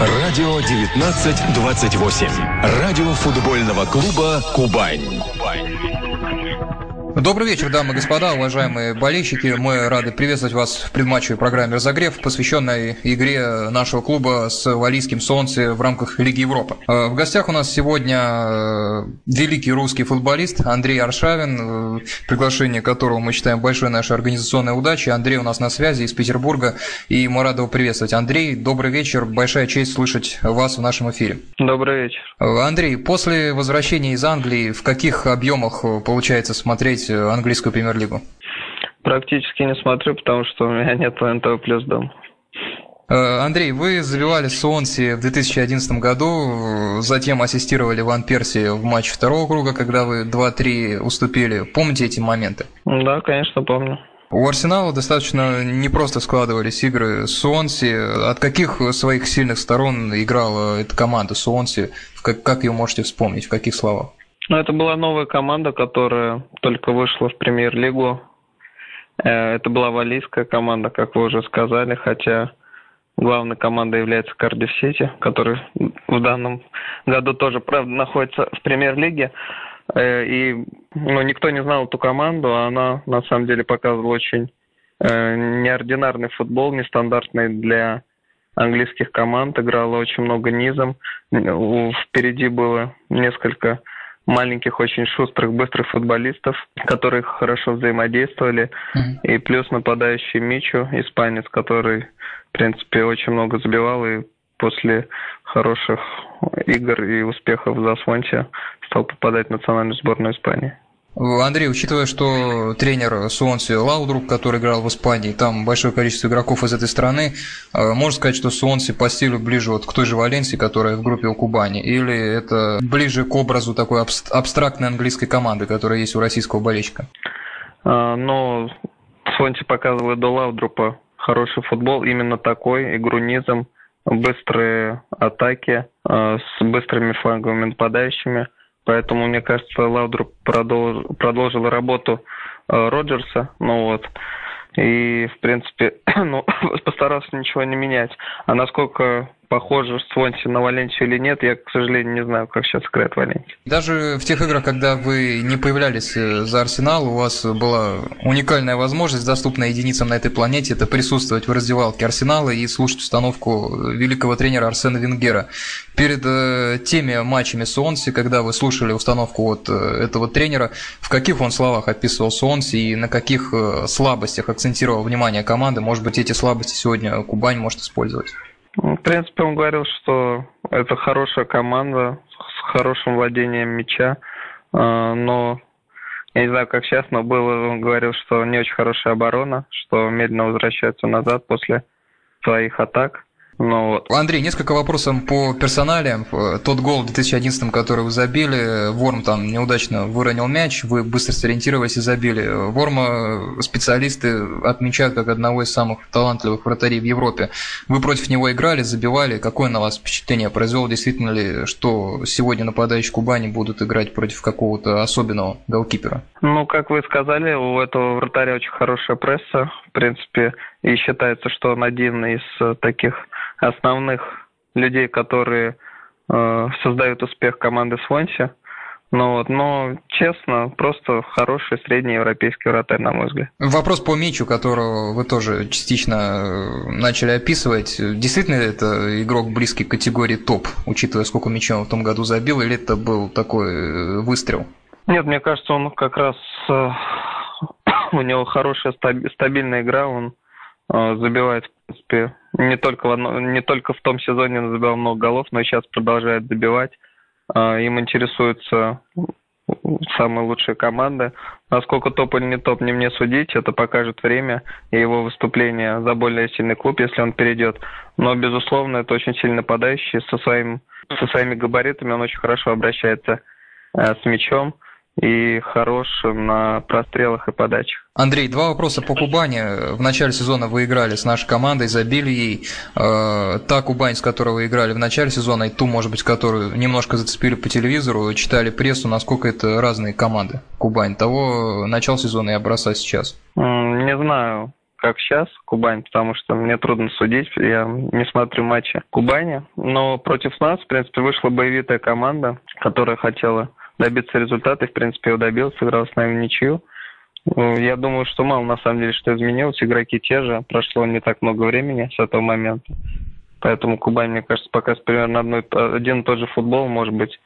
Радио 1928. Радио футбольного клуба «Кубань». Добрый вечер, дамы и господа, уважаемые болельщики. Мы рады приветствовать вас в предматчевой программе «Разогрев», посвященной игре нашего клуба с Валийским Солнце в рамках Лиги Европы. Э, в гостях у нас сегодня э, великий русский футболист Андрей Аршавин, э, приглашение которого мы считаем большой нашей организационной удачей. Андрей у нас на связи из Петербурга, и мы рады его приветствовать. Андрей, добрый вечер, большая честь слышать вас в нашем эфире. Добрый вечер. Андрей, после возвращения из Англии в каких объемах получается смотреть смотреть э, английскую премьер-лигу? Практически не смотрю, потому что у меня нет НТВ плюс дом. Э, Андрей, вы забивали Суонси в 2011 году, затем ассистировали Ван Перси в матче второго круга, когда вы 2-3 уступили. Помните эти моменты? Да, конечно, помню. У Арсенала достаточно непросто складывались игры с Суонси. От каких своих сильных сторон играла эта команда Суонси? Как, как ее можете вспомнить? В каких словах? Ну, это была новая команда, которая только вышла в премьер-лигу. Э, это была валийская команда, как вы уже сказали, хотя главной командой является Кардив Сити, который в данном году тоже, правда, находится в премьер-лиге. Э, и ну, никто не знал эту команду, а она на самом деле показывала очень э, неординарный футбол, нестандартный для английских команд. Играла очень много низом. Впереди было несколько маленьких, очень шустрых, быстрых футболистов, которые хорошо взаимодействовали. Mm-hmm. И плюс нападающий Мичу, испанец, который, в принципе, очень много забивал и после хороших игр и успехов за Свонти стал попадать в национальную сборную Испании. Андрей, учитывая, что тренер Суонси Лаудрук, который играл в Испании, там большое количество игроков из этой страны, э, можно сказать, что Суонси по стилю ближе вот к той же Валенсии, которая в группе у Кубани, или это ближе к образу такой абстрактной английской команды, которая есть у российского болельщика? Но Суонси показывает до Лаудрупа хороший футбол, именно такой, игру низом, быстрые атаки э, с быстрыми фланговыми нападающими – Поэтому, мне кажется, Лаудруп продолж, продолжил работу э, Роджерса. Ну вот. И, в принципе, ну, постарался ничего не менять. А насколько похоже Свонси на Валенсию или нет, я, к сожалению, не знаю, как сейчас играет Валенсия. Даже в тех играх, когда вы не появлялись э, за Арсенал, у вас была уникальная возможность, доступная единицам на этой планете, это присутствовать в раздевалке Арсенала и слушать установку великого тренера Арсена Венгера. Перед э, теми матчами Суонси, когда вы слушали установку вот э, этого тренера, в каких он словах описывал Суонси и на каких слабостях акцентировал внимание команды? Может быть, эти слабости сегодня Кубань может использовать? В принципе, он говорил, что это хорошая команда с хорошим владением мяча, а, но я не знаю, как сейчас, но было, он говорил, что не очень хорошая оборона, что медленно возвращается назад после своих атак. Ну, вот. Андрей, несколько вопросов по персонале. Тот гол в 2011, который вы забили, Ворм там неудачно выронил мяч, вы быстро сориентировались и забили. Ворма специалисты отмечают как одного из самых талантливых вратарей в Европе. Вы против него играли, забивали. Какое на вас впечатление произвело? Действительно ли, что сегодня нападающие Кубани будут играть против какого-то особенного голкипера? Ну, как вы сказали, у этого вратаря очень хорошая пресса. В принципе, и считается, что он один из таких основных людей, которые э, создают успех команды Свонси. Ну вот, но честно, просто хороший средний европейский вратарь, на мой взгляд. Вопрос по Мичу, которого вы тоже частично э, начали описывать. Действительно это игрок близкий к категории топ, учитывая, сколько мячей он в том году забил, или это был такой э, выстрел? Нет, мне кажется, он как раз э, у него хорошая стабильная игра, он забивает, принципе, не только, в одно, не только в том сезоне он забивал много голов, но и сейчас продолжает забивать. А, им интересуются самые лучшие команды. Насколько топ или не топ, не мне судить, это покажет время и его выступление за более сильный клуб, если он перейдет. Но, безусловно, это очень сильно нападающий, со, своим, со своими габаритами он очень хорошо обращается э, с мячом и хорош на прострелах и подачах. Андрей, два вопроса по Кубани. В начале сезона вы играли с нашей командой, забили ей. Э, та Кубань, с которой вы играли в начале сезона, и ту, может быть, которую немножко зацепили по телевизору, читали прессу, насколько это разные команды Кубань, того начала сезона и образца сейчас? Не знаю, как сейчас, Кубань, потому что мне трудно судить, я не смотрю матчи Кубани. Но против нас, в принципе, вышла боевитая команда, которая хотела добиться результата, и, в принципе, его добился, сыграл с нами ничью. Ну, я думаю, что мало на самом деле что изменилось. Игроки те же. Прошло не так много времени с этого момента. Поэтому Кубань, мне кажется, пока примерно одной, один и тот же футбол, может быть,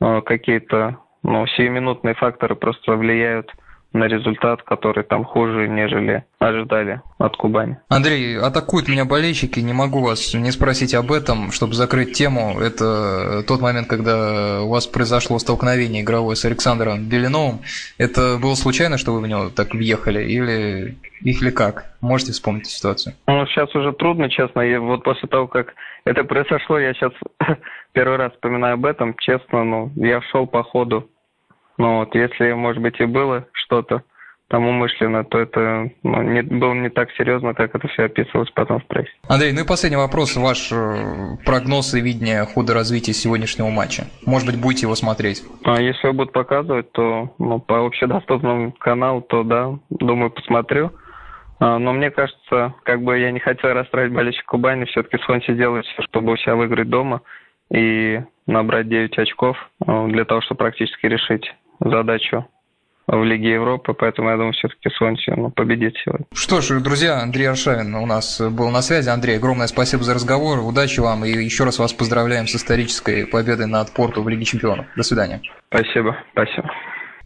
э, какие-то ну, сиюминутные факторы просто влияют на результат, который там хуже, нежели ожидали от Кубани. Андрей, атакуют меня болельщики, не могу вас не спросить об этом, чтобы закрыть тему. Это тот момент, когда у вас произошло столкновение игровое с Александром Белиновым. Это было случайно, что вы в него так въехали, или, или как? Можете вспомнить ситуацию? Ну, сейчас уже трудно, честно. И вот после того, как это произошло, я сейчас первый раз вспоминаю об этом. Честно, ну, я шел по ходу ну вот, если, может быть, и было что-то там умышленно, то это ну, не, было не так серьезно, как это все описывалось потом в прессе. Андрей, ну и последний вопрос. Ваш э, прогноз и видение хода развития сегодняшнего матча. Может быть, будете его смотреть? А если его будут показывать, то ну, по общедоступному каналу, то да, думаю, посмотрю. А, но мне кажется, как бы я не хотел расстраивать болельщик Кубани, все-таки Сонси делает все, чтобы у себя выиграть дома и набрать 9 очков э, для того, чтобы практически решить задачу в Лиге Европы, поэтому я думаю, все-таки Сонси ну, победит сегодня. Что ж, друзья, Андрей Аршавин у нас был на связи. Андрей, огромное спасибо за разговор, удачи вам и еще раз вас поздравляем с исторической победой над Порту в Лиге Чемпионов. До свидания. Спасибо, спасибо.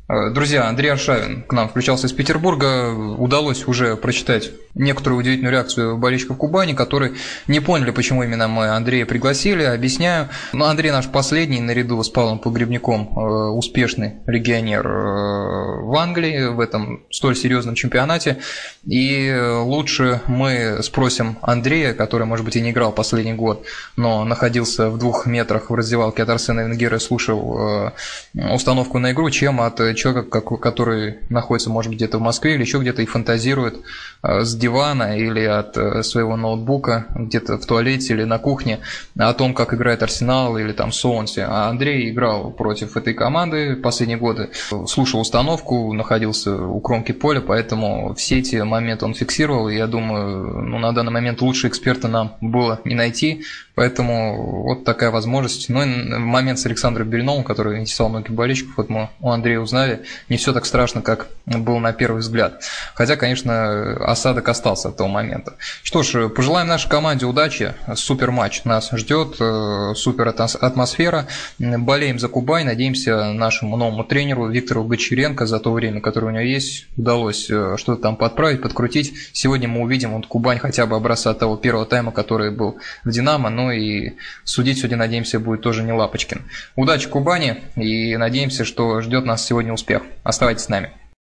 Э, друзья, Андрей Аршавин к нам включался из Петербурга. Удалось уже прочитать некоторую удивительную реакцию болельщиков Кубани, которые не поняли, почему именно мы Андрея пригласили. Объясняю. Но Андрей наш последний, наряду с Павлом Погребняком, э, успешный легионер э, в Англии в этом столь серьезном чемпионате. И лучше мы спросим Андрея, который, может быть, и не играл последний год, но находился в двух метрах в раздевалке от Арсена Венгера и слушал установку на игру, чем от человека, который находится, может быть, где-то в Москве или еще где-то и фантазирует с дивана или от э, своего ноутбука где-то в туалете или на кухне о том, как играет Арсенал или там Солнце. А Андрей играл против этой команды последние годы, слушал установку, находился у кромки поля, поэтому все эти моменты он фиксировал, я думаю, ну, на данный момент лучше эксперта нам было не найти, поэтому вот такая возможность. Ну и момент с Александром Бельновым, который интересовал многих болельщиков, вот мы у Андрея узнали, не все так страшно, как было на первый взгляд. Хотя, конечно, осадок остался от того момента. Что ж, пожелаем нашей команде удачи. Супер матч нас ждет, э, супер атмосфера. Болеем за Кубай, надеемся нашему новому тренеру Виктору Гочеренко за то время, которое у него есть, удалось э, что-то там подправить, подкрутить. Сегодня мы увидим вот Кубань хотя бы образца того первого тайма, который был в Динамо, ну и судить сегодня, надеемся, будет тоже не Лапочкин. Удачи Кубани и надеемся, что ждет нас сегодня успех. Оставайтесь с нами.